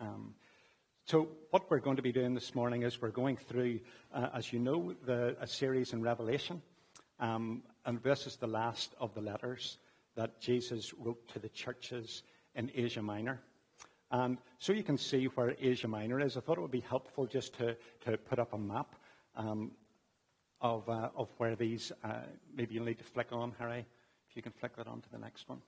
Um, so, what we're going to be doing this morning is we're going through, uh, as you know, the, a series in Revelation. Um, and this is the last of the letters that Jesus wrote to the churches in Asia Minor. And so you can see where Asia Minor is. I thought it would be helpful just to, to put up a map um, of, uh, of where these, uh, maybe you'll need to flick on, Harry, if you can flick that on to the next one.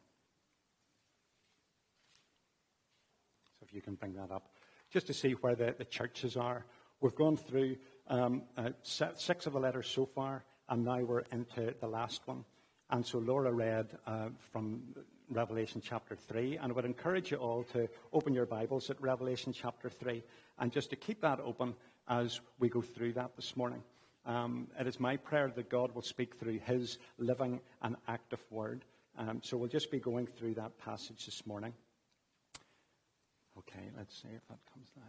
If you can bring that up, just to see where the, the churches are. We've gone through um, uh, six of the letters so far, and now we're into the last one. And so Laura read uh, from Revelation chapter 3, and I would encourage you all to open your Bibles at Revelation chapter 3, and just to keep that open as we go through that this morning. Um, it is my prayer that God will speak through His living and active word. Um, so we'll just be going through that passage this morning. Okay, let's see if that comes now.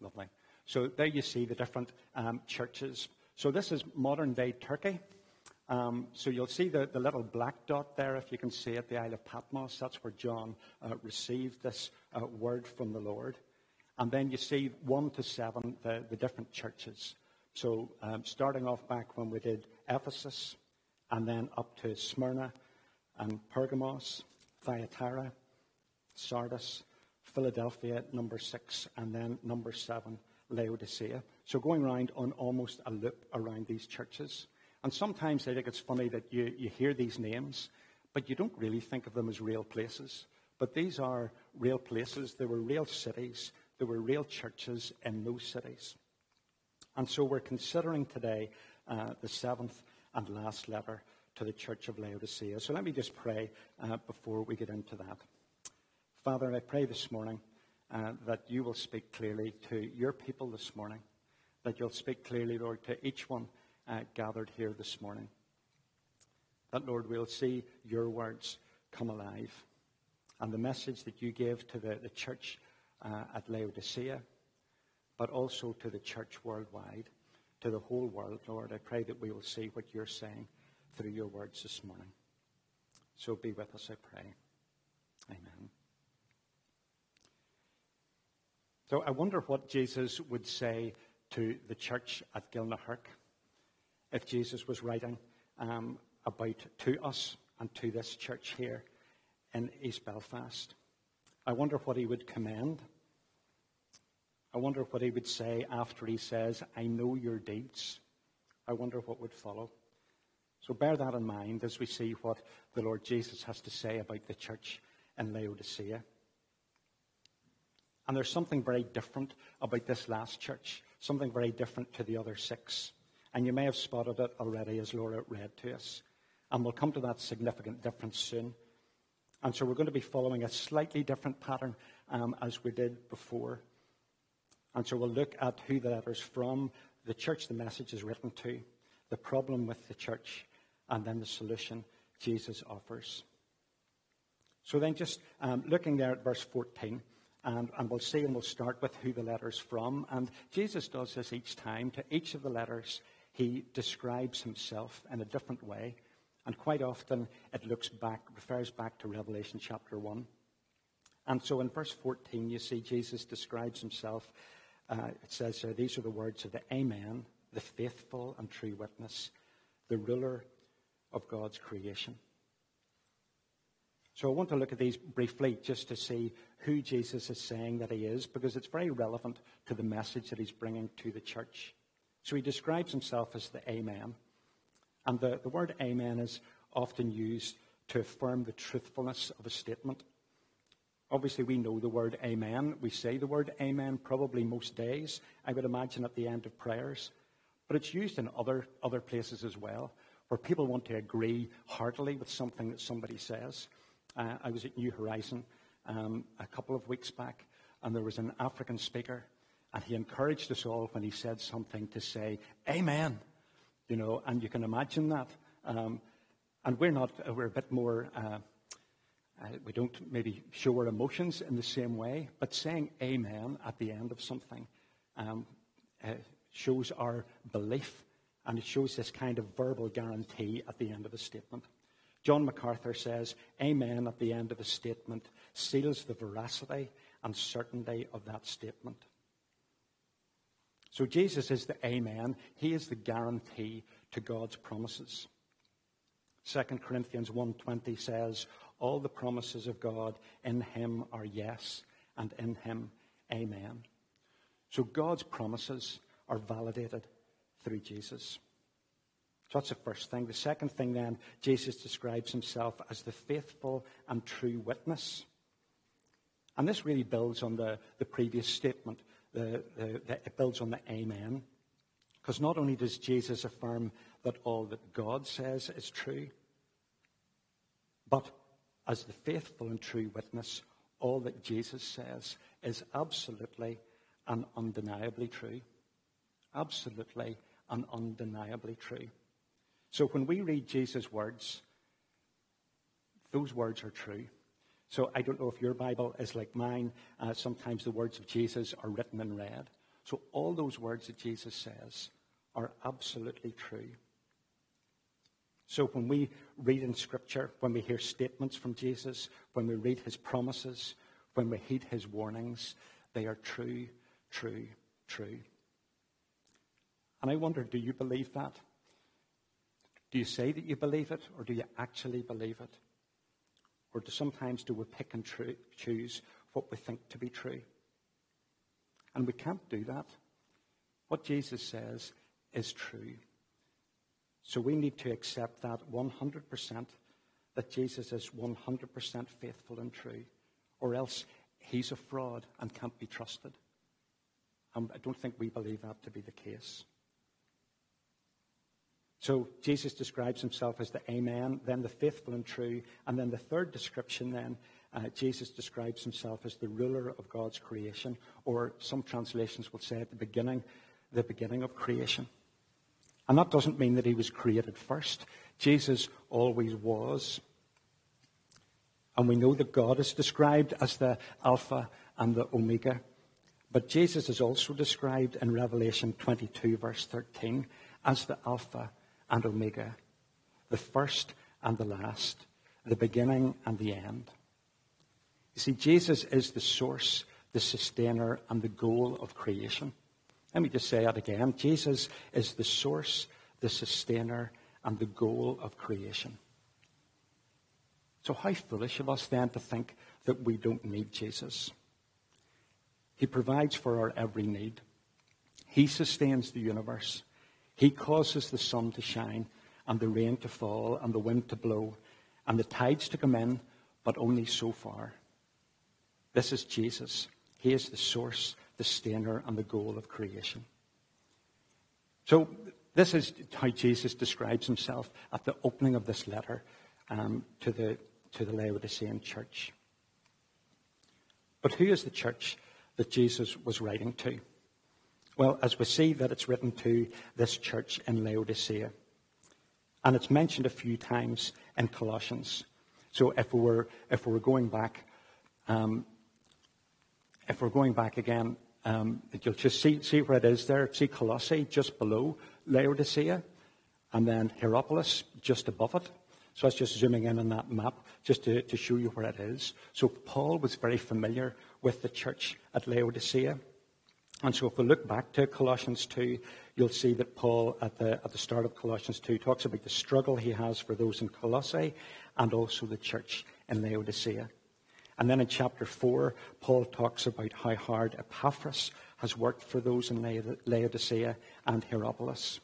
Lovely. So there you see the different um, churches. So this is modern day Turkey. Um, so you'll see the, the, little black dot there, if you can see it, the Isle of Patmos. That's where John uh, received this uh, word from the Lord. And then you see one to seven, the, the different churches. So um, starting off back when we did Ephesus, and then up to Smyrna and Pergamos, Thyatira, Sardis, Philadelphia, number six, and then number seven, Laodicea. So going around on almost a loop around these churches. And sometimes I think it's funny that you, you hear these names, but you don't really think of them as real places. But these are real places. They were real cities. There were real churches in those cities. And so we're considering today uh, the seventh and last letter to the church of Laodicea. So let me just pray uh, before we get into that. Father, I pray this morning uh, that you will speak clearly to your people this morning, that you'll speak clearly, Lord, to each one uh, gathered here this morning. That, Lord, we'll see your words come alive. And the message that you gave to the, the church uh, at Laodicea, but also to the church worldwide, to the whole world, Lord, I pray that we will see what you're saying through your words this morning. So be with us, I pray. Amen. So I wonder what Jesus would say to the church at Gilnahirk if Jesus was writing um, about to us and to this church here in East Belfast. I wonder what he would commend. I wonder what he would say after he says, I know your deeds. I wonder what would follow. So bear that in mind as we see what the Lord Jesus has to say about the church in Laodicea. And there's something very different about this last church, something very different to the other six. And you may have spotted it already as Laura read to us. And we'll come to that significant difference soon. And so we're going to be following a slightly different pattern um, as we did before. And so we'll look at who the letter's from, the church the message is written to, the problem with the church, and then the solution Jesus offers. So then, just um, looking there at verse 14, and, and, we'll see and we'll start with who the letter's from. And Jesus does this each time. To each of the letters, he describes himself in a different way. And quite often it looks back, refers back to Revelation chapter 1. And so in verse 14, you see Jesus describes himself. Uh, it says, uh, These are the words of the Amen, the faithful and true witness, the ruler of God's creation. So I want to look at these briefly just to see who Jesus is saying that he is, because it's very relevant to the message that he's bringing to the church. So he describes himself as the Amen. And the, the word Amen is often used to affirm the truthfulness of a statement. Obviously, we know the word Amen. We say the word Amen probably most days, I would imagine, at the end of prayers. But it's used in other, other places as well, where people want to agree heartily with something that somebody says. Uh, I was at New Horizon um, a couple of weeks back, and there was an African speaker and he encouraged us all when he said something to say, Amen. You know, and you can imagine that. Um, and we're not, uh, we're a bit more, uh, uh, we don't maybe show our emotions in the same way, but saying Amen at the end of something um, uh, shows our belief and it shows this kind of verbal guarantee at the end of a statement. John MacArthur says, Amen at the end of a statement seals the veracity and certainty of that statement. So Jesus is the Amen. He is the guarantee to God's promises. 2 Corinthians 1.20 says, All the promises of God in him are yes, and in him amen. So God's promises are validated through Jesus. So that's the first thing. The second thing, then, Jesus describes himself as the faithful and true witness. And this really builds on the, the previous statement. The, the, the, it builds on the Amen. Because not only does Jesus affirm that all that God says is true, but as the faithful and true witness, all that Jesus says is absolutely and undeniably true. Absolutely and undeniably true. So when we read Jesus' words, those words are true. So I don't know if your Bible is like mine. Uh, sometimes the words of Jesus are written in red. So all those words that Jesus says are absolutely true. So when we read in Scripture, when we hear statements from Jesus, when we read his promises, when we heed his warnings, they are true, true, true. And I wonder, do you believe that? Do you say that you believe it, or do you actually believe it? Or do sometimes do we pick and choose what we think to be true? And we can't do that. What Jesus says is true. So we need to accept that 100% that Jesus is 100% faithful and true, or else he's a fraud and can't be trusted. And I don't think we believe that to be the case. So Jesus describes himself as the Amen, then the faithful and true, and then the third description then, uh, Jesus describes himself as the ruler of God's creation, or some translations will say at the beginning, the beginning of creation. And that doesn't mean that he was created first. Jesus always was. And we know that God is described as the Alpha and the Omega. But Jesus is also described in Revelation 22, verse 13, as the Alpha and Omega, the first and the last, the beginning and the end. You see, Jesus is the source, the sustainer, and the goal of creation. Let me just say that again. Jesus is the source, the sustainer, and the goal of creation. So, how foolish of us then to think that we don't need Jesus? He provides for our every need, He sustains the universe, He causes the sun to shine, and the rain to fall, and the wind to blow, and the tides to come in, but only so far. This is Jesus. He is the source, the sustainer, and the goal of creation. So, this is how Jesus describes himself at the opening of this letter um, to, the, to the Laodicean church. But who is the church that Jesus was writing to? Well, as we see that it's written to this church in Laodicea. And it's mentioned a few times in Colossians. So if we were, if we were going back, um, if we're going back again, um, you'll just see, see where it is there. See Colossae just below Laodicea, and then Hierapolis just above it. So was just zooming in on that map just to, to show you where it is. So Paul was very familiar with the church at Laodicea. And so if we look back to Colossians 2, you'll see that Paul, at the, at the start of Colossians 2, talks about the struggle he has for those in Colossae and also the church in Laodicea. And then in chapter 4, Paul talks about how hard Epaphras has worked for those in Laodicea and Hierapolis.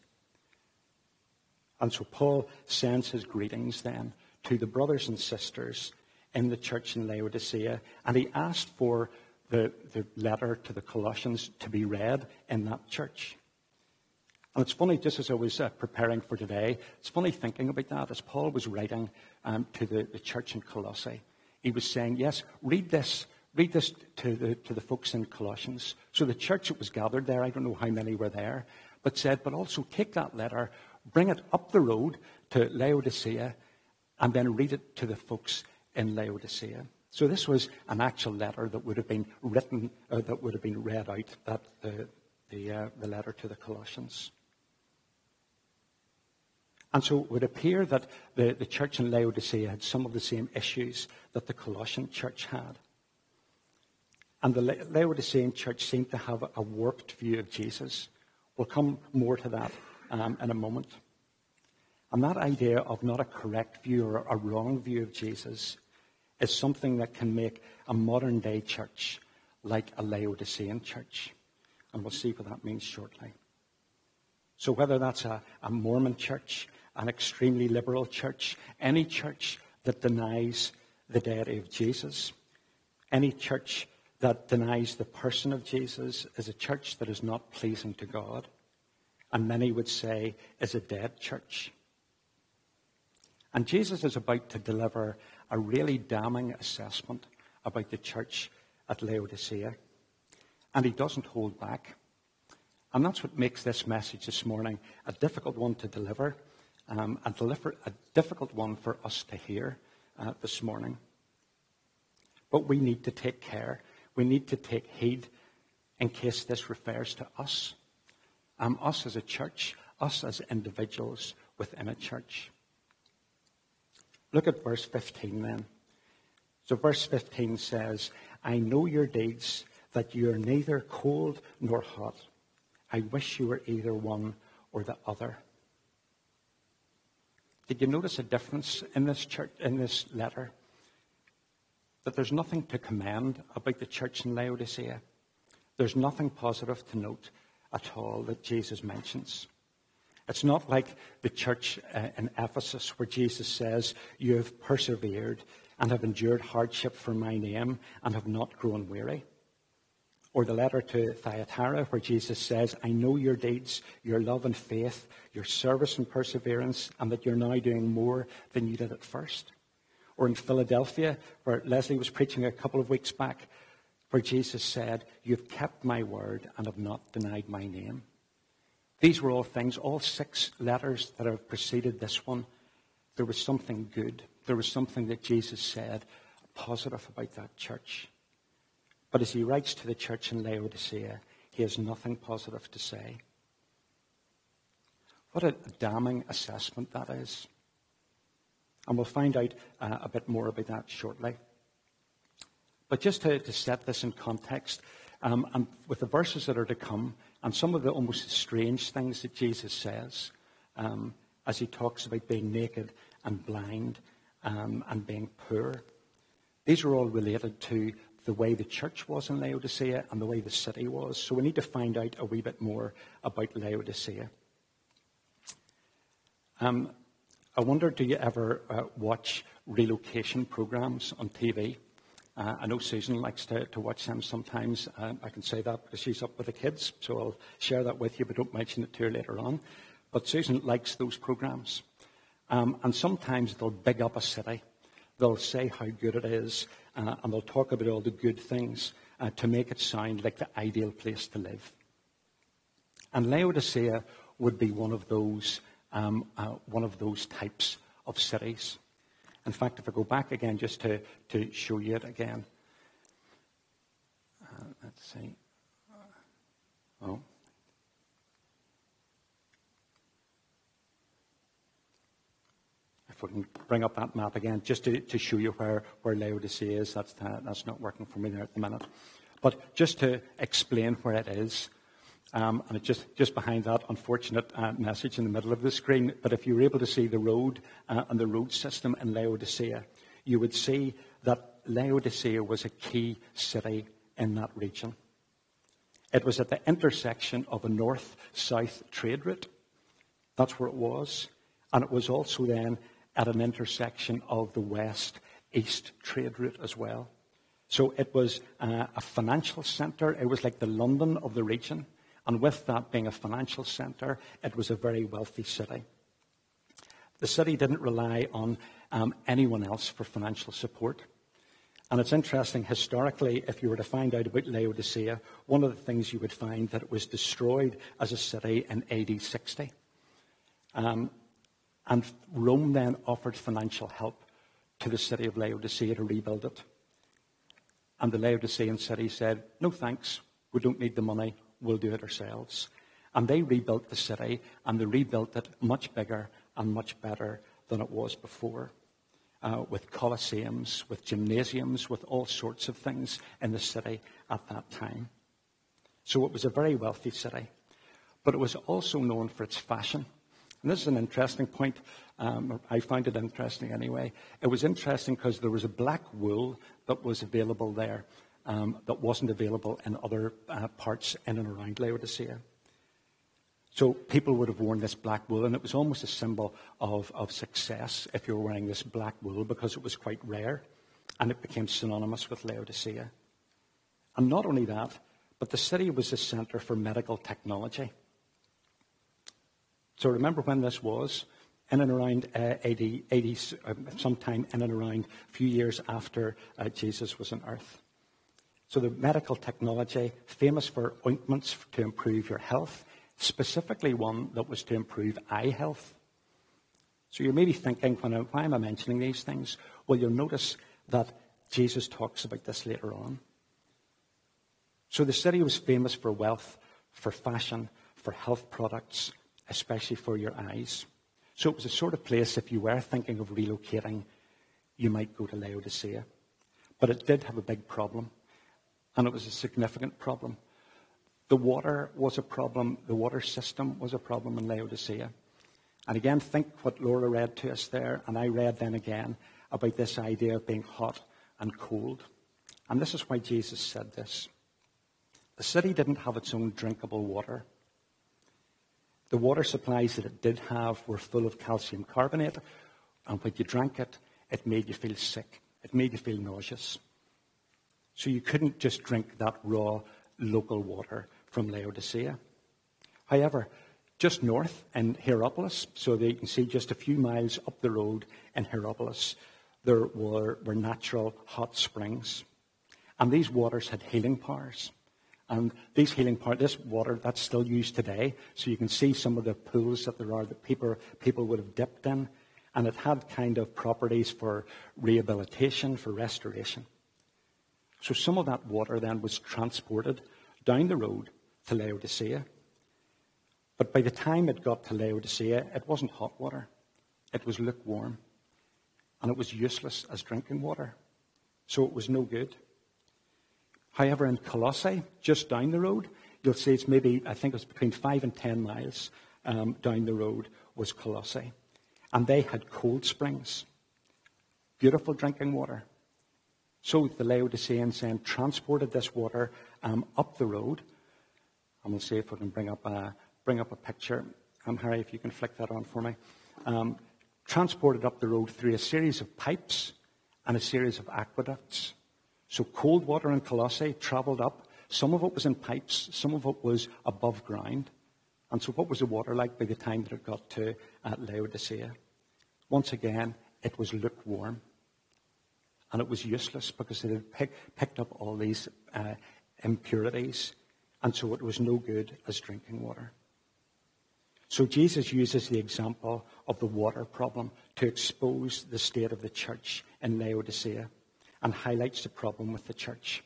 And so Paul sends his greetings then to the brothers and sisters in the church in Laodicea, and he asked for the, the letter to the Colossians to be read in that church. And it's funny, just as I was uh, preparing for today, it's funny thinking about that as Paul was writing um, to the, the church in Colossae he was saying, Yes, read this. Read this to the, to the folks in Colossians. So the church that was gathered there, I don't know how many were there, but said, But also take that letter, bring it up the road to Laodicea, and then read it to the folks in Laodicea. So this was an actual letter that would have been written, uh, that would have been read out, that the, the, uh, the letter to the Colossians. And so it would appear that the, the church in Laodicea had some of the same issues that the Colossian church had. And the Laodicean church seemed to have a warped view of Jesus. We'll come more to that um, in a moment. And that idea of not a correct view or a wrong view of Jesus is something that can make a modern day church like a Laodicean church. And we'll see what that means shortly. So, whether that's a, a Mormon church, an extremely liberal church, any church that denies the deity of Jesus, any church that denies the person of Jesus is a church that is not pleasing to God, and many would say is a dead church. And Jesus is about to deliver a really damning assessment about the church at Laodicea. And he doesn't hold back. And that's what makes this message this morning a difficult one to deliver, um, a, deliver a, difficult one for us to hear uh, this morning. But we need to take care. We need to take heed in case this refers to us. Um, us as a church, us as individuals within a church. Look at verse 15 then. So, verse 15 says, I know your deeds, that you are neither cold nor hot. I wish you were either one or the other. Did you notice a difference in this church, in this letter? That there's nothing to commend about the church in Laodicea. There's nothing positive to note at all that Jesus mentions. It's not like the church uh, in Ephesus where Jesus says, You have persevered and have endured hardship for my name and have not grown weary. Or the letter to Thyatira where Jesus says, I know your deeds, your love and faith, your service and perseverance, and that you're now doing more than you did at first. Or in Philadelphia, where Leslie was preaching a couple of weeks back, where Jesus said, You've kept my word and have not denied my name. These were all things, all six letters that have preceded this one. There was something good. There was something that Jesus said positive about that church. But as he writes to the church in Laodicea, he has nothing positive to say. What a damning assessment that is. And we'll find out uh, a bit more about that shortly. But just to, to set this in context, um, and with the verses that are to come, and some of the almost strange things that Jesus says um, as he talks about being naked and blind um, and being poor. These are all related to the way the church was in Laodicea and the way the city was. So we need to find out a wee bit more about Laodicea. Um, I wonder, do you ever uh, watch relocation programs on TV? Uh, I know Susan likes to, to watch them sometimes. Uh, I can say that because she's up with the kids, so I'll share that with you, but don't mention it to her later on. But Susan likes those programs. Um, and sometimes they'll big up a city. They'll say how good it is, uh, and they'll talk about all the good things uh, to make it sound like the ideal place to live. And Laodicea would be one of those, um, uh, one of those types of cities. In fact, if I go back again just to, to show you it again. Uh, let's see. Oh. If we can bring up that map again, just to, to show you where, where Laodicea is. That's, that's not working for me there at the minute. But just to explain where it is, um, and it's just, just behind that unfortunate uh, message in the middle of the screen. But if you were able to see the road uh, and the road system in Laodicea, you would see that Laodicea was a key city in that region. It was at the intersection of a north south trade route. That's where it was. And it was also then at an intersection of the west east trade route as well. So it was uh, a financial centre. It was like the London of the region. And with that being a financial centre, it was a very wealthy city. The city didn't rely on um, anyone else for financial support. And it's interesting, historically, if you were to find out about Laodicea, one of the things you would find that it was destroyed as a city in AD 60. Um, and Rome then offered financial help to the city of Laodicea to rebuild it. And the Laodicean city said, No thanks, we don't need the money, we'll do it ourselves. And they rebuilt the city, and they rebuilt it much bigger and much better than it was before. uh, with coliseums, with gymnasiums, with all sorts of things in the city at that time. So it was a very wealthy city. But it was also known for its fashion. And this is an interesting point. Um, I find it interesting anyway. It was interesting because there was a black wool that was available there um, that wasn't available in other uh, parts in and around Laodicea. So people would have worn this black wool, and it was almost a symbol of, of success if you were wearing this black wool because it was quite rare, and it became synonymous with Laodicea. And not only that, but the city was a center for medical technology. So remember when this was? In and around uh, 80, 80 uh, sometime in and around a few years after uh, Jesus was on earth. So the medical technology, famous for ointments to improve your health, specifically one that was to improve eye health. So you may be thinking, why am I mentioning these things? Well, you'll notice that Jesus talks about this later on. So the city was famous for wealth, for fashion, for health products, especially for your eyes. So it was a sort of place, if you were thinking of relocating, you might go to Laodicea. But it did have a big problem, and it was a significant problem. The water was a problem. The water system was a problem in Laodicea. And again, think what Laura read to us there, and I read then again about this idea of being hot and cold. And this is why Jesus said this. The city didn't have its own drinkable water. The water supplies that it did have were full of calcium carbonate, and when you drank it, it made you feel sick. It made you feel nauseous. So you couldn't just drink that raw local water from Laodicea. However, just north in Hierapolis, so that you can see just a few miles up the road in Hierapolis, there were, were natural hot springs. And these waters had healing powers. And these healing powers, this water, that's still used today. So you can see some of the pools that there are that people, people would have dipped in. And it had kind of properties for rehabilitation, for restoration. So some of that water then was transported down the road to Laodicea. But by the time it got to Laodicea, it wasn't hot water. It was lukewarm. And it was useless as drinking water. So it was no good. However, in Colossae, just down the road, you'll see it's maybe, I think it was between five and ten miles um, down the road was Colossae. And they had cold springs. Beautiful drinking water. So the Laodiceans then transported this water um, up the road and we'll see if we can bring up a, bring up a picture. Um, Harry, if you can flick that on for me. Um, transported up the road through a series of pipes and a series of aqueducts. So cold water in Colossae travelled up. Some of it was in pipes, some of it was above ground. And so, what was the water like by the time that it got to uh, Laodicea? Once again, it was lukewarm. And it was useless because it had pick, picked up all these uh, impurities and so it was no good as drinking water. So Jesus uses the example of the water problem to expose the state of the church in Laodicea and highlights the problem with the church.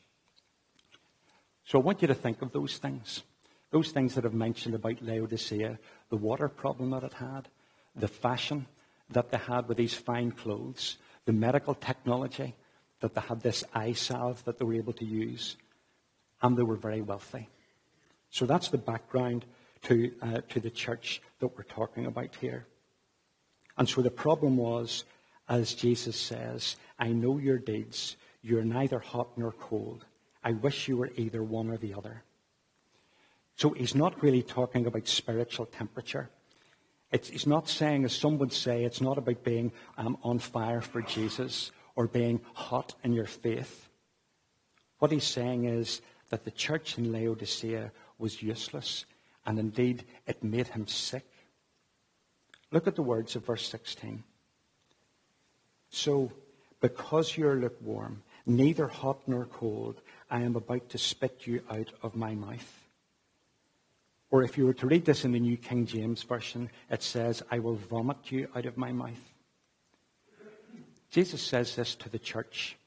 So I want you to think of those things. Those things that I've mentioned about Laodicea, the water problem that it had, the fashion that they had with these fine clothes, the medical technology that they had this eye salve that they were able to use, and they were very wealthy. So that's the background to, uh, to the church that we're talking about here. And so the problem was, as Jesus says, I know your deeds. You're neither hot nor cold. I wish you were either one or the other. So he's not really talking about spiritual temperature. It's, not saying, as some would say, it's not about being um, on fire for Jesus or being hot in your faith. What he's saying is that the church in Laodicea was useless, and indeed it made him sick. Look at the words of verse 16. So, because you're lukewarm, neither hot nor cold, I am about to spit you out of my mouth. Or if you were to read this in the New King James Version, it says, I will vomit you out of my mouth. Jesus says this to the church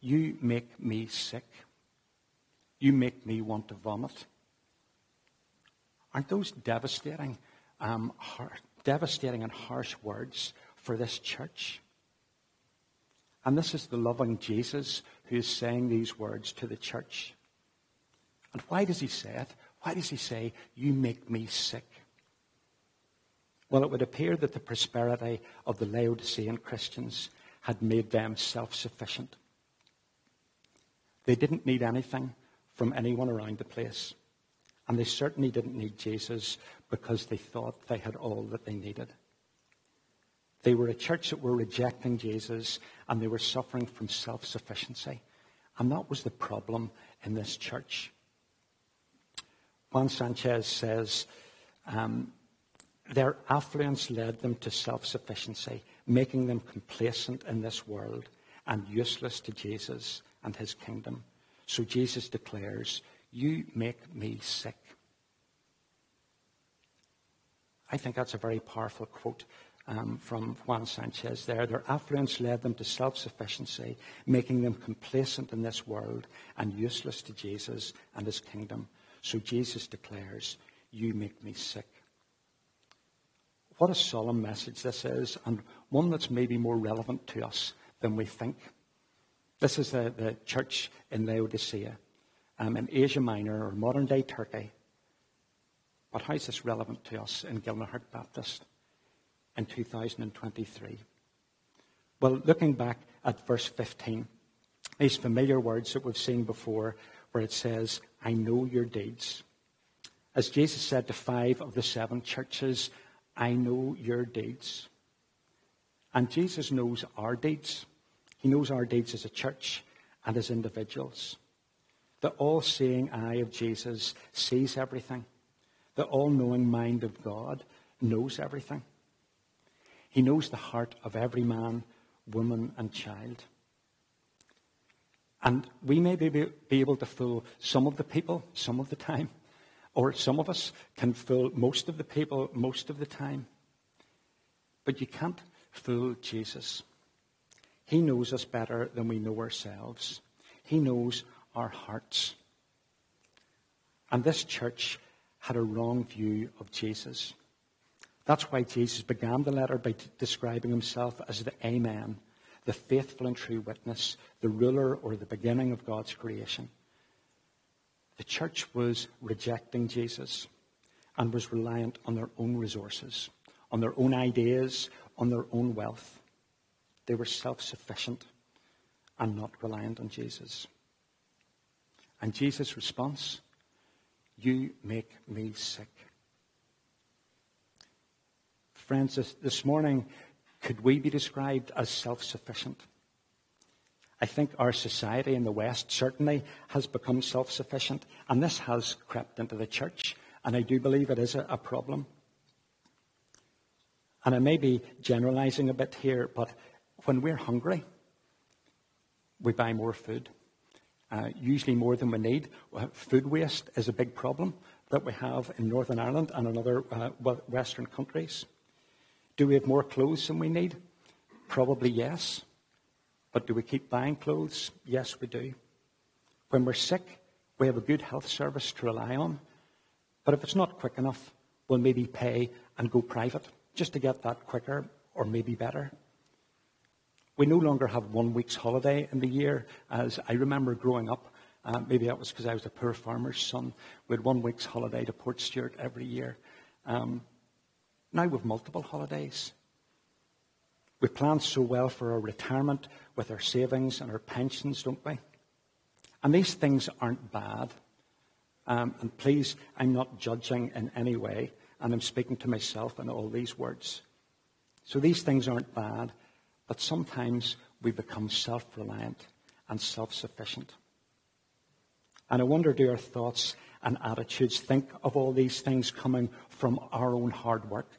You make me sick. You make me want to vomit. Aren't those devastating, um, devastating and harsh words for this church? And this is the loving Jesus who is saying these words to the church. And why does he say it? Why does he say, You make me sick? Well, it would appear that the prosperity of the Laodicean Christians had made them self sufficient. They didn't need anything from anyone around the place. And they certainly didn't need Jesus because they thought they had all that they needed. They were a church that were rejecting Jesus and they were suffering from self sufficiency. And that was the problem in this church. Juan Sanchez says, um, their affluence led them to self sufficiency, making them complacent in this world and useless to Jesus and his kingdom. So Jesus declares, You make me sick. I think that's a very powerful quote um, from Juan Sanchez there. Their affluence led them to self sufficiency, making them complacent in this world and useless to Jesus and his kingdom. So Jesus declares, You make me sick. What a solemn message this is, and one that's maybe more relevant to us than we think. This is the, the church in Laodicea, um, in Asia Minor or modern day Turkey. But how is this relevant to us in Gilnahirk Baptist in 2023? Well, looking back at verse 15, these familiar words that we've seen before, where it says, I know your deeds. As Jesus said to five of the seven churches, I know your deeds. And Jesus knows our deeds. He knows our deeds as a church and as individuals. The all seeing eye of Jesus sees everything. The all knowing mind of God knows everything. He knows the heart of every man, woman, and child. And we may be, able to fool some of the people some of the time, or some of us can fool most of the people most of the time. But you can't fool Jesus. He knows us better than we know ourselves. He knows our hearts. And this church had a wrong view of Jesus. That's why Jesus began the letter by describing himself as the Amen, the faithful and true witness, the ruler or the beginning of God's creation. The church was rejecting Jesus and was reliant on their own resources, on their own ideas, on their own wealth. They were self sufficient and not reliant on Jesus. And Jesus' response You make me sick. Friends, this, this morning, could we be described as self sufficient? I think our society in the West certainly has become self sufficient, and this has crept into the church, and I do believe it is a, a problem. And I may be generalizing a bit here, but when we're hungry, we buy more food, uh, usually more than we need. Food waste is a big problem that we have in Northern Ireland and in other uh, Western countries. Do we have more clothes than we need? Probably yes. But do we keep buying clothes? Yes, we do. When we're sick, we have a good health service to rely on. But if it's not quick enough, we'll maybe pay and go private just to get that quicker or maybe better. We no longer have one week's holiday in the year, as I remember growing up. Uh, maybe that was because I was a poor farmer's son. We had one week's holiday to Portstewart every year. Um, now we have multiple holidays. We plan so well for our retirement with our savings and our pensions, don't we? And these things aren't bad. Um, and please, I'm not judging in any way, and I'm speaking to myself in all these words. So these things aren't bad. But sometimes we become self reliant and self sufficient. And I wonder do our thoughts and attitudes think of all these things coming from our own hard work,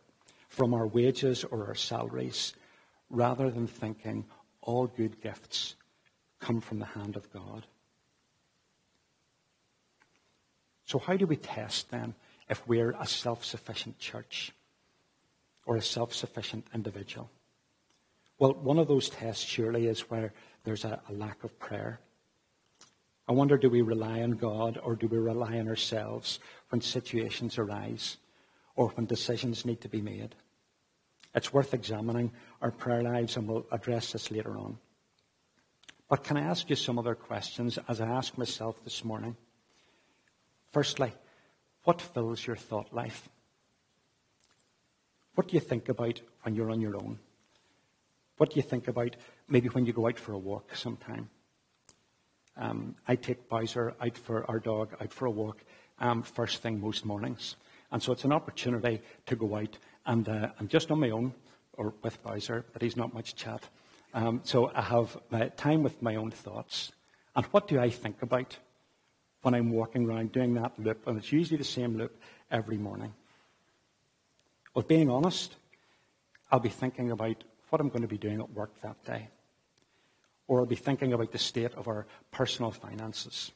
from our wages or our salaries, rather than thinking all good gifts come from the hand of God? So, how do we test then if we're a self sufficient church or a self sufficient individual? Well, one of those tests surely is where there's a, a lack of prayer. I wonder do we rely on God or do we rely on ourselves when situations arise or when decisions need to be made? It's worth examining our prayer lives, and we'll address this later on. But can I ask you some other questions as I ask myself this morning? Firstly, what fills your thought life? What do you think about when you're on your own? What do you think about maybe when you go out for a walk sometime? Um, I take Bowser out for our dog out for a walk um, first thing most mornings. And so it's an opportunity to go out and uh, I'm just on my own or with Bowser, but he's not much chat. Um, so I have my time with my own thoughts. And what do I think about when I'm walking around doing that loop? And it's usually the same loop every morning. Well, being honest, I'll be thinking about what I'm going to be doing at work that day. Or I'll be thinking about the state of our personal finances.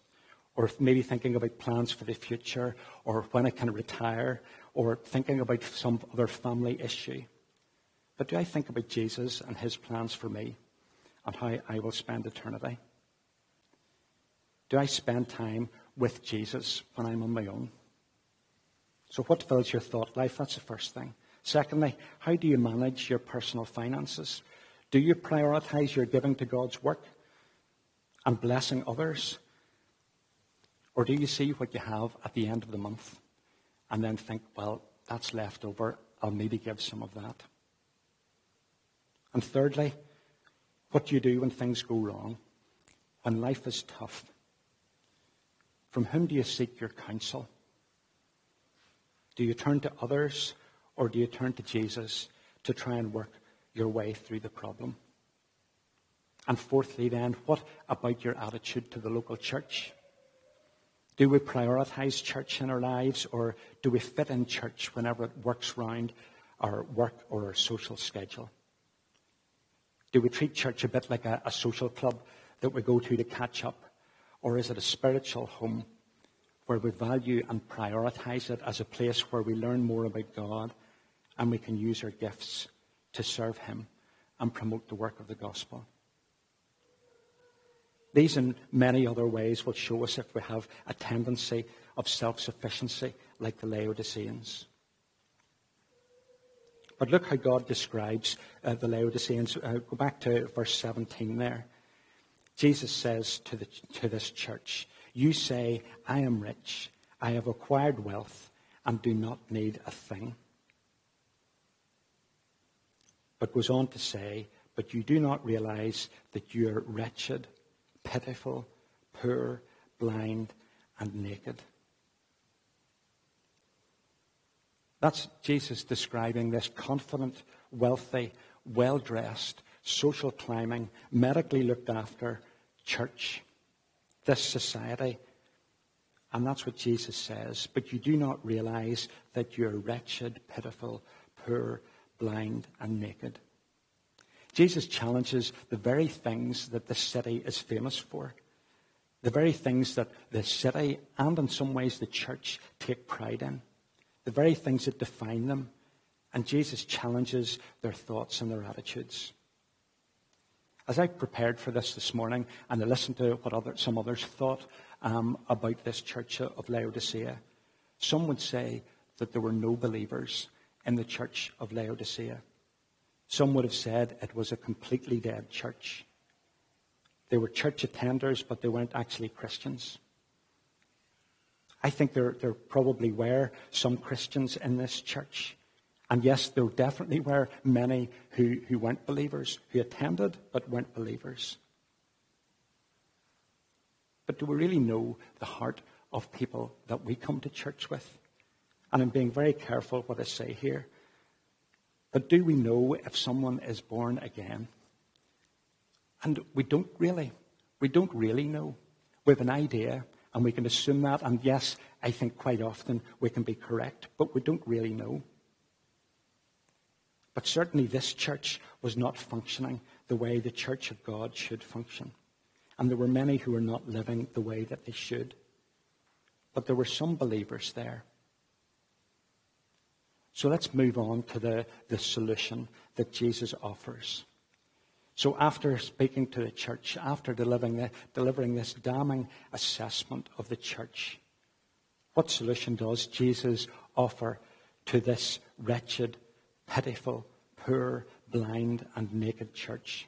Or maybe thinking about plans for the future, or when I can retire, or thinking about some other family issue. But do I think about Jesus and his plans for me and how I will spend eternity? Do I spend time with Jesus when I'm on my own? So, what fills your thought life? That's the first thing. Secondly, how do you manage your personal finances? Do you prioritize your giving to God's work and blessing others? Or do you see what you have at the end of the month and then think, well, that's left over. I'll maybe give some of that. And thirdly, what do you do when things go wrong? When life is tough? From whom do you seek your counsel? Do you turn to others or do you turn to Jesus to try and work your way through the problem? And fourthly, then, what about your attitude to the local church? Do we prioritize church in our lives or do we fit in church whenever it works round our work or our social schedule? Do we treat church a bit like a, a social club that we go to to catch up? Or is it a spiritual home where we value and prioritize it as a place where we learn more about God and we can use our gifts to serve Him and promote the work of the gospel? These and many other ways will show us if we have a tendency of self sufficiency like the Laodiceans. But look how God describes uh, the Laodiceans. Uh, go back to verse 17 there. Jesus says to, the, to this church, You say, I am rich, I have acquired wealth, and do not need a thing. But goes on to say, But you do not realize that you are wretched, pitiful, poor, blind, and naked. That's Jesus describing this confident, wealthy, well dressed, social climbing, medically looked after church, this society. And that's what Jesus says. But you do not realize that you're wretched, pitiful, poor, blind, and naked. Jesus challenges the very things that the city is famous for, the very things that the city and in some ways the church take pride in the very things that define them. And Jesus challenges their thoughts and their attitudes. As I prepared for this this morning and I listened to what other, some others thought um, about this church of Laodicea, some would say that there were no believers in the church of Laodicea. Some would have said it was a completely dead church. They were church attenders, but they weren't actually Christians. I think there, there probably were some Christians in this church. And yes, there definitely were many who, who weren't believers, who attended but weren't believers. But do we really know the heart of people that we come to church with? And I'm being very careful what I say here. But do we know if someone is born again? And we don't really. We don't really know. We have an idea and we can assume that. And yes, I think quite often we can be correct, but we don't really know. But certainly this church was not functioning the way the church of God should function. And there were many who were not living the way that they should. But there were some believers there. So let's move on to the, the solution that Jesus offers. So, after speaking to the church, after delivering, the, delivering this damning assessment of the church, what solution does Jesus offer to this wretched, pitiful, poor, blind, and naked church?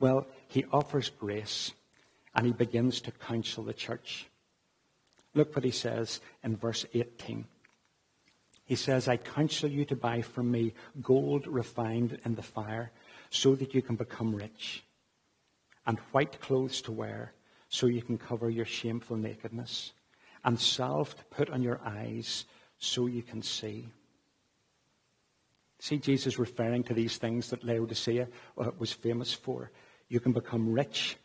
Well, he offers grace and he begins to counsel the church. Look what he says in verse 18. He says, I counsel you to buy from me gold refined in the fire so that you can become rich, and white clothes to wear so you can cover your shameful nakedness, and salve to put on your eyes so you can see. See Jesus referring to these things that Laodicea uh, was famous for. You can become rich,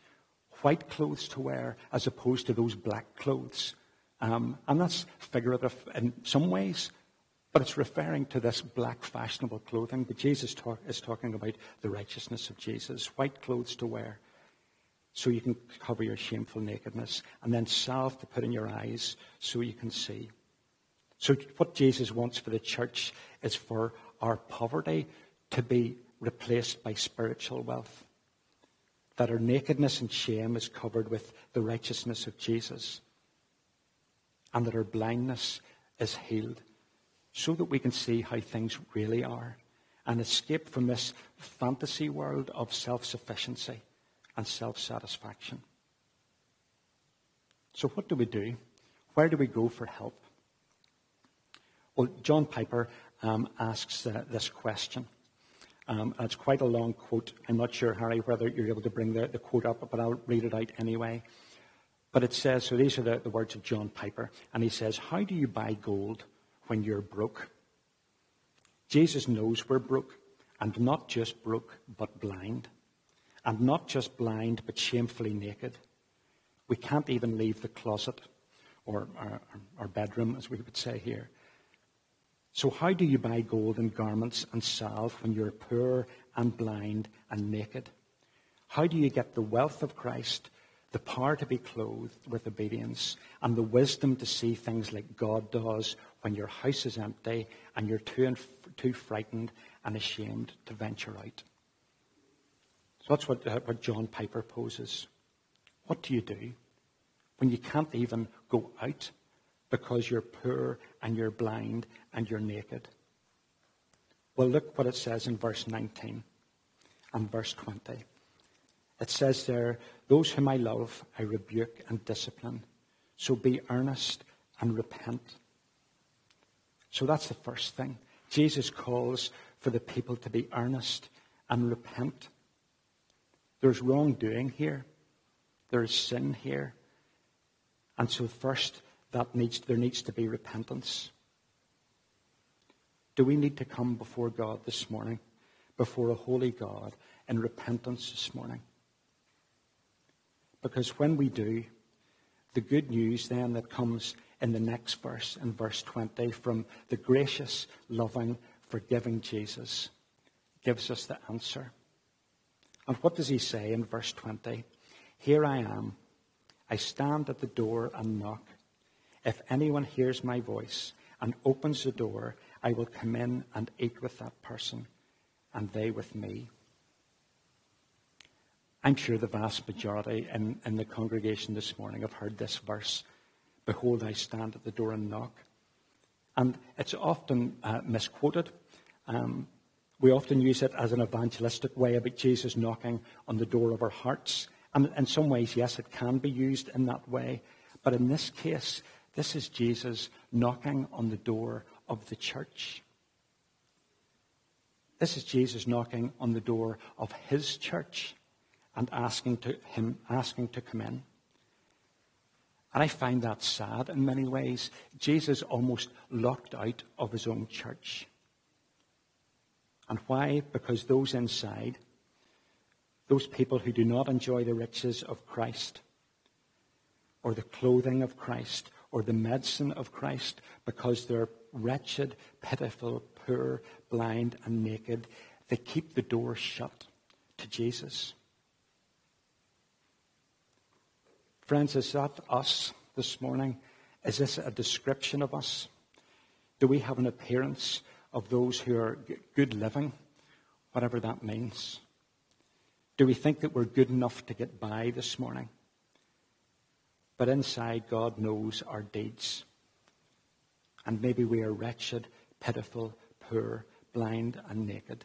white clothes to wear, as opposed to those black clothes. Um, and that's figurative in some ways, but it's referring to this black fashionable clothing. But Jesus talk, is talking about the righteousness of Jesus, white clothes to wear so you can cover your shameful nakedness, and then salve to put in your eyes so you can see. So, what Jesus wants for the church is for our poverty to be replaced by spiritual wealth. That our nakedness and shame is covered with the righteousness of Jesus. And that our blindness is healed so that we can see how things really are and escape from this fantasy world of self sufficiency and self satisfaction. So, what do we do? Where do we go for help? Well, John Piper um, asks uh, this question. Um, it's quite a long quote. I'm not sure, Harry, whether you're able to bring the, the, quote up, but I'll read it out anyway. But it says so these are the, the words of John Piper. And he says, How do you buy gold when you're broke. Jesus knows we're broke, and not just broke, but blind. And not just blind, but shamefully naked. We can't even leave the closet or our, our bedroom, as we would say here. So, how do you buy gold and garments and salve when you're poor and blind and naked? How do you get the wealth of Christ, the power to be clothed with obedience, and the wisdom to see things like God does when your house is empty and you're too, too frightened and ashamed to venture out. So that's what, uh, what John Piper poses. What do you do when you can't even go out because you're poor and you're blind and you're naked? Well, look what it says in verse 19 and verse 20. It says there, Those whom I love, I rebuke and discipline. So be earnest and repent. So that's the first thing. Jesus calls for the people to be earnest and repent. There's wrongdoing here. There's sin here. And so first that needs there needs to be repentance. Do we need to come before God this morning, before a holy God, in repentance this morning? Because when we do, the good news then that comes in the next verse, in verse 20, from the gracious, loving, forgiving Jesus, gives us the answer. And what does he say in verse 20? Here I am. I stand at the door and knock. If anyone hears my voice and opens the door, I will come in and eat with that person, and they with me. I'm sure the vast majority in, in the congregation this morning have heard this verse Behold, I stand at the door and knock. And it's often uh, misquoted. Um, we often use it as an evangelistic way about Jesus knocking on the door of our hearts. And in some ways, yes, it can be used in that way. But in this case, this is Jesus knocking on the door of the church. This is Jesus knocking on the door of his church and asking to him asking to come in. And I find that sad in many ways. Jesus almost locked out of his own church. And why? Because those inside, those people who do not enjoy the riches of Christ, or the clothing of Christ, or the medicine of Christ, because they're wretched, pitiful, poor, blind, and naked, they keep the door shut to Jesus. Friends, is that us this morning? Is this a description of us? Do we have an appearance of those who are good living, whatever that means? Do we think that we're good enough to get by this morning? But inside, God knows our deeds. And maybe we are wretched, pitiful, poor, blind, and naked.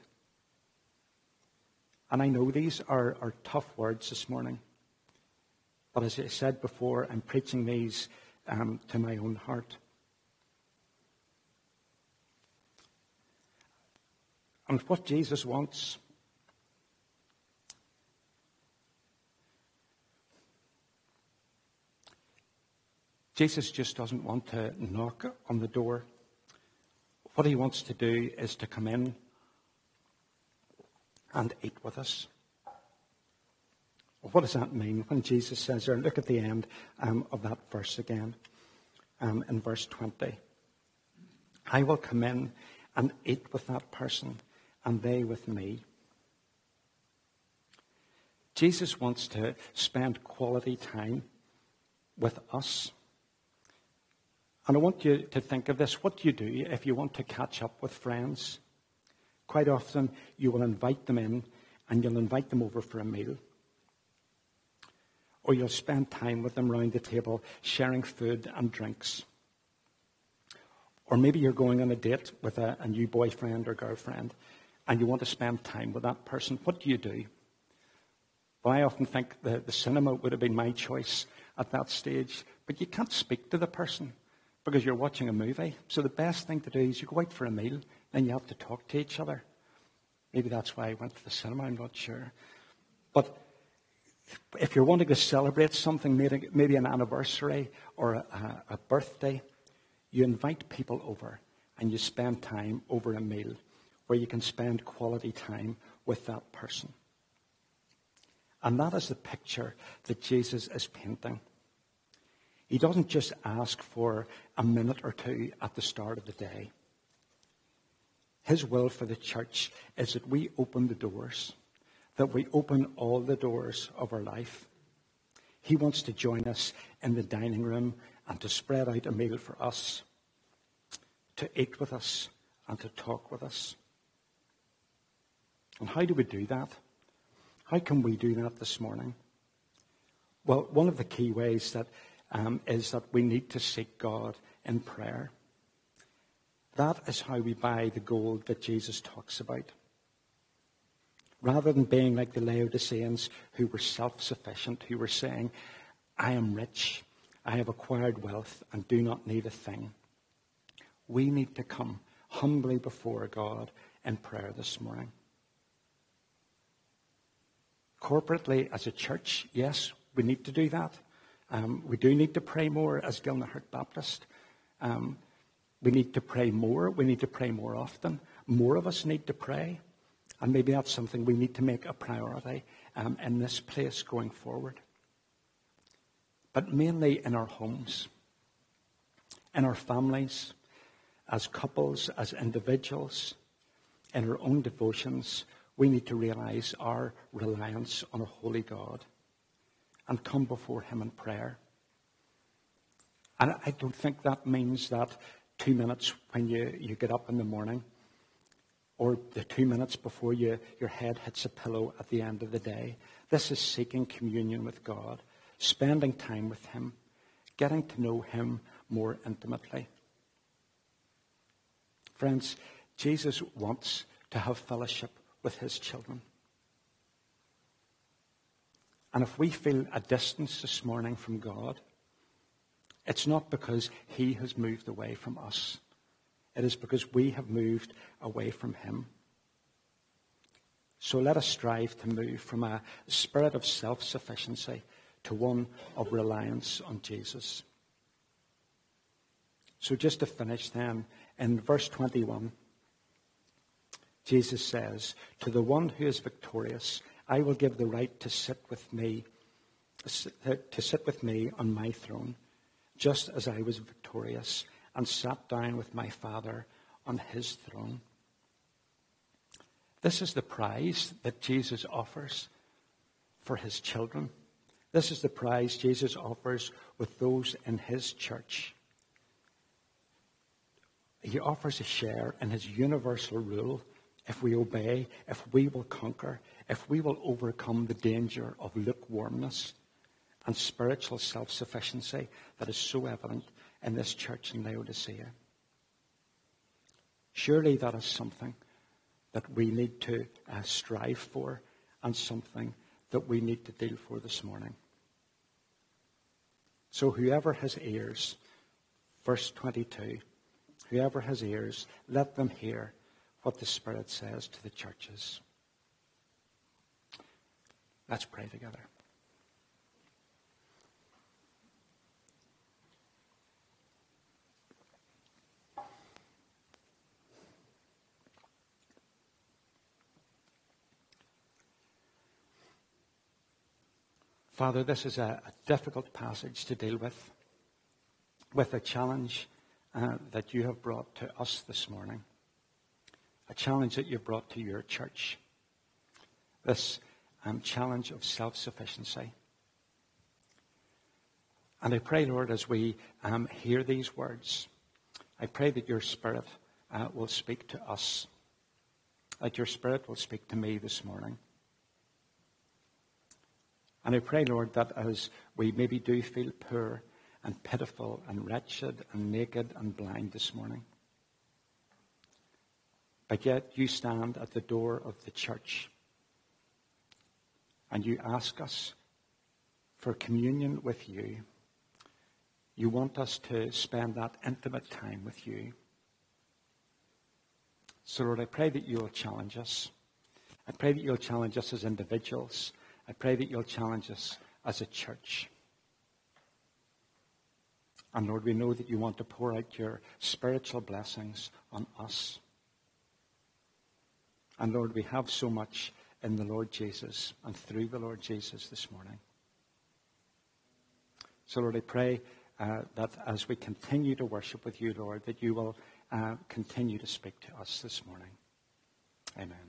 And I know these are, are tough words this morning. But as I said before, I'm preaching these um, to my own heart. And what Jesus wants Jesus just doesn't want to knock on the door. What he wants to do is to come in and eat with us. What does that mean when Jesus says there? Look at the end um, of that verse again, um, in verse 20. I will come in and eat with that person, and they with me. Jesus wants to spend quality time with us. And I want you to think of this. What do you do if you want to catch up with friends? Quite often, you will invite them in and you'll invite them over for a meal. Or you'll spend time with them around the table sharing food and drinks. Or maybe you're going on a date with a, a new boyfriend or girlfriend and you want to spend time with that person. What do you do? Well, I often think the, the cinema would have been my choice at that stage, but you can't speak to the person because you're watching a movie. So the best thing to do is you go out for a meal, then you have to talk to each other. Maybe that's why I went to the cinema, I'm not sure. But if you're wanting to celebrate something, maybe an anniversary or a, a birthday, you invite people over and you spend time over a meal where you can spend quality time with that person. And that is the picture that Jesus is painting. He doesn't just ask for a minute or two at the start of the day. His will for the church is that we open the doors, that we open all the doors of our life. He wants to join us in the dining room and to spread out a meal for us, to eat with us and to talk with us. And how do we do that? How can we do that this morning? Well, one of the key ways that um, is that we need to seek God in prayer. That is how we buy the gold that Jesus talks about. Rather than being like the Laodiceans who were self sufficient, who were saying, I am rich, I have acquired wealth, and do not need a thing. We need to come humbly before God in prayer this morning. Corporately, as a church, yes, we need to do that. Um, we do need to pray more as Gilnahirk Baptist. Um, we need to pray more. We need to pray more often. More of us need to pray. And maybe that's something we need to make a priority um, in this place going forward. But mainly in our homes, in our families, as couples, as individuals, in our own devotions, we need to realize our reliance on a holy God and come before Him in prayer. And I don't think that means that two minutes when you, you get up in the morning or the two minutes before you, your head hits a pillow at the end of the day. This is seeking communion with God, spending time with Him, getting to know Him more intimately. Friends, Jesus wants to have fellowship with His children. And if we feel a distance this morning from God, it's not because He has moved away from us. It is because we have moved away from Him. So let us strive to move from a spirit of self sufficiency to one of reliance on Jesus. So, just to finish then, in verse 21, Jesus says, To the one who is victorious, I will give the right to sit with me, to sit with me on my throne, just as I was victorious and sat down with my Father on his throne. This is the prize that Jesus offers for his children. This is the prize Jesus offers with those in his church. He offers a share in his universal rule if we obey, if we will conquer, if we will overcome the danger of lukewarmness and spiritual self sufficiency that is so evident in this church in Laodicea. Surely that is something that we need to uh, strive for and something that we need to deal for this morning. So, whoever has ears, verse 22, whoever has ears, let them hear what the Spirit says to the churches. Let's pray together. Father, this is a, a difficult passage to deal with, with a challenge uh, that you have brought to us this morning, a challenge that you brought to your church, this um, challenge of self sufficiency. And I pray, Lord, as we um, hear these words, I pray that your Spirit uh, will speak to us, that your Spirit will speak to me this morning. And I pray, Lord, that as we maybe do feel poor and pitiful and wretched and naked and blind this morning, but yet you stand at the door of the church and you ask us for communion with you. You want us to spend that intimate time with you. So, Lord, I pray that you'll challenge us. I pray that you'll challenge us as individuals. I pray that you'll challenge us as a church. And Lord, we know that you want to pour out your spiritual blessings on us. And Lord, we have so much in the Lord Jesus and through the Lord Jesus this morning. So, Lord, I pray uh, that as we continue to worship with you, Lord, that you will uh, continue to speak to us this morning. Amen.